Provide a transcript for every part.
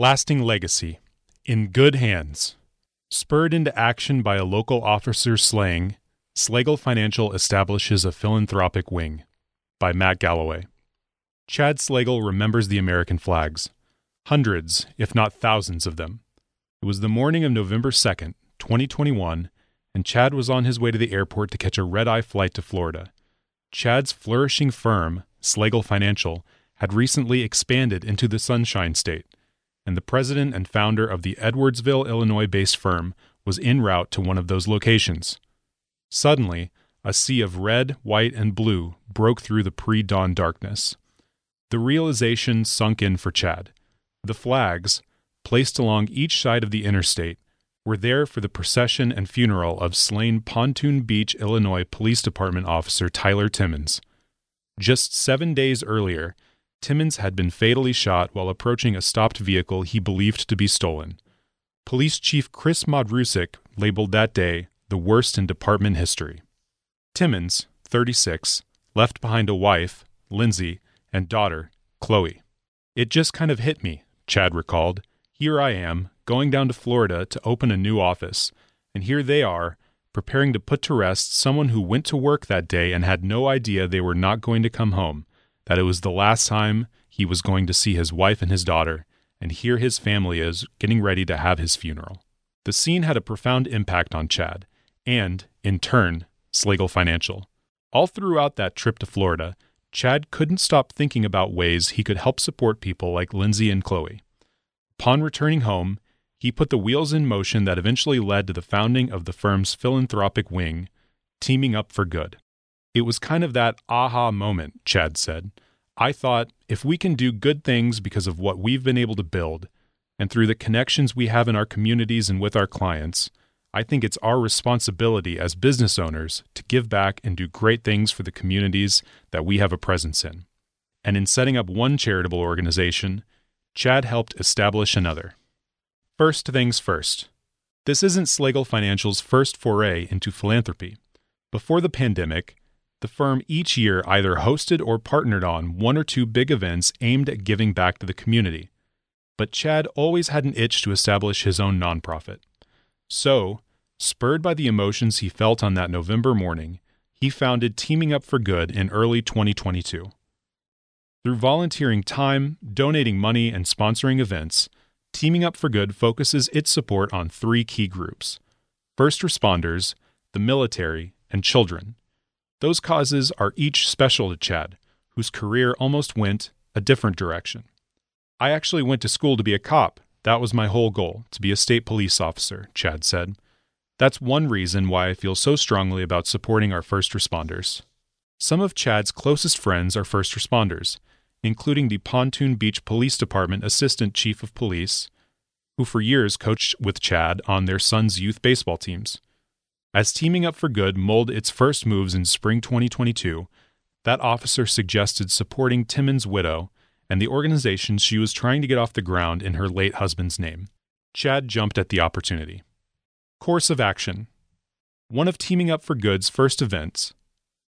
Lasting legacy. In good hands. Spurred into action by a local officer's slaying, Slagle Financial establishes a philanthropic wing. By Matt Galloway. Chad Slagle remembers the American flags. Hundreds, if not thousands of them. It was the morning of November 2nd, 2021, and Chad was on his way to the airport to catch a red eye flight to Florida. Chad's flourishing firm, Slagle Financial, had recently expanded into the Sunshine State, and the president and founder of the Edwardsville, Illinois based firm was en route to one of those locations. Suddenly, a sea of red, white, and blue broke through the pre dawn darkness. The realization sunk in for Chad. The flags, placed along each side of the interstate, were there for the procession and funeral of slain Pontoon Beach, Illinois Police Department officer Tyler Timmons. Just seven days earlier, Timmons had been fatally shot while approaching a stopped vehicle he believed to be stolen. Police Chief Chris Modrusik labeled that day the worst in department history. Timmons, 36, left behind a wife, Lindsay, and daughter, Chloe. It just kind of hit me, Chad recalled. Here I am, going down to Florida to open a new office, and here they are, preparing to put to rest someone who went to work that day and had no idea they were not going to come home, that it was the last time he was going to see his wife and his daughter, and here his family is getting ready to have his funeral. The scene had a profound impact on Chad, and, in turn, Slagle Financial. All throughout that trip to Florida, Chad couldn't stop thinking about ways he could help support people like Lindsay and Chloe. Upon returning home, he put the wheels in motion that eventually led to the founding of the firm's philanthropic wing, Teaming Up for Good. It was kind of that aha moment, Chad said. I thought, if we can do good things because of what we've been able to build, and through the connections we have in our communities and with our clients, I think it's our responsibility as business owners to give back and do great things for the communities that we have a presence in. And in setting up one charitable organization, Chad helped establish another. First things first. This isn't Slagle Financial's first foray into philanthropy. Before the pandemic, the firm each year either hosted or partnered on one or two big events aimed at giving back to the community. But Chad always had an itch to establish his own nonprofit. So, spurred by the emotions he felt on that November morning, he founded Teaming Up for Good in early 2022. Through volunteering time, donating money, and sponsoring events, Teaming Up for Good focuses its support on three key groups first responders, the military, and children. Those causes are each special to Chad, whose career almost went a different direction. I actually went to school to be a cop. That was my whole goal, to be a state police officer, Chad said. That's one reason why I feel so strongly about supporting our first responders. Some of Chad's closest friends are first responders, including the Pontoon Beach Police Department Assistant Chief of Police, who for years coached with Chad on their son's youth baseball teams. As Teaming Up for Good molded its first moves in spring 2022, that officer suggested supporting Timmons' widow and the organization she was trying to get off the ground in her late husband's name. Chad jumped at the opportunity. Course of action One of Teaming Up for Good's first events,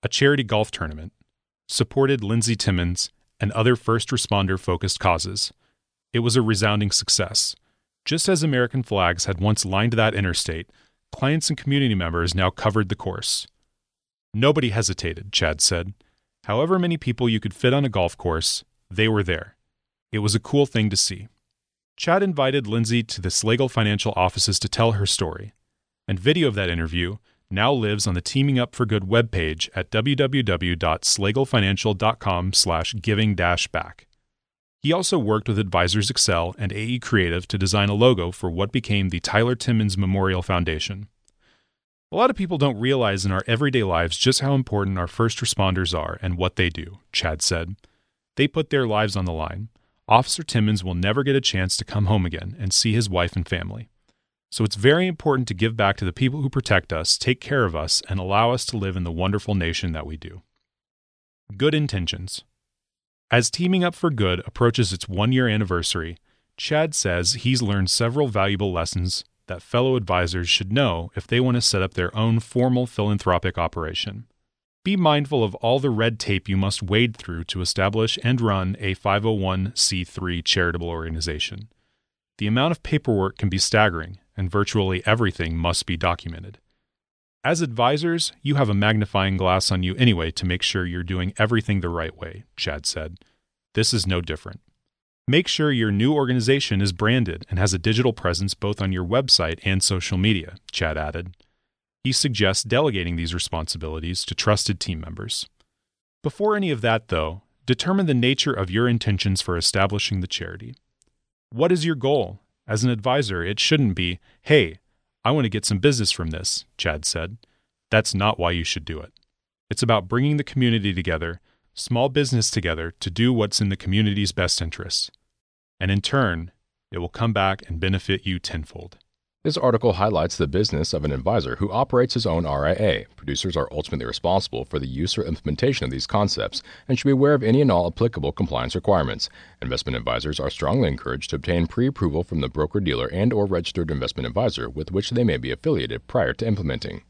a charity golf tournament, supported Lindsay Timmons and other first responder focused causes. It was a resounding success. Just as American flags had once lined that interstate, clients and community members now covered the course. Nobody hesitated, Chad said. However many people you could fit on a golf course, they were there. It was a cool thing to see. Chad invited Lindsay to the Slagle Financial offices to tell her story, and video of that interview now lives on the Teaming Up for Good webpage at www.slagleFinancial.com slash giving back. He also worked with Advisors Excel and AE Creative to design a logo for what became the Tyler Timmons Memorial Foundation. A lot of people don't realize in our everyday lives just how important our first responders are and what they do, Chad said. They put their lives on the line. Officer Timmons will never get a chance to come home again and see his wife and family. So it's very important to give back to the people who protect us, take care of us, and allow us to live in the wonderful nation that we do. Good intentions. As Teaming Up for Good approaches its one year anniversary, Chad says he's learned several valuable lessons that fellow advisors should know if they want to set up their own formal philanthropic operation. Be mindful of all the red tape you must wade through to establish and run a 501c3 charitable organization. The amount of paperwork can be staggering, and virtually everything must be documented. As advisors, you have a magnifying glass on you anyway to make sure you're doing everything the right way, Chad said. This is no different. Make sure your new organization is branded and has a digital presence both on your website and social media, Chad added. He suggests delegating these responsibilities to trusted team members. Before any of that, though, determine the nature of your intentions for establishing the charity. What is your goal? As an advisor, it shouldn't be, hey, I want to get some business from this, Chad said. That's not why you should do it. It's about bringing the community together, small business together, to do what's in the community's best interests. And in turn, it will come back and benefit you tenfold. This article highlights the business of an advisor who operates his own RIA. Producers are ultimately responsible for the use or implementation of these concepts and should be aware of any and all applicable compliance requirements. Investment advisors are strongly encouraged to obtain pre-approval from the broker-dealer and or registered investment advisor with which they may be affiliated prior to implementing.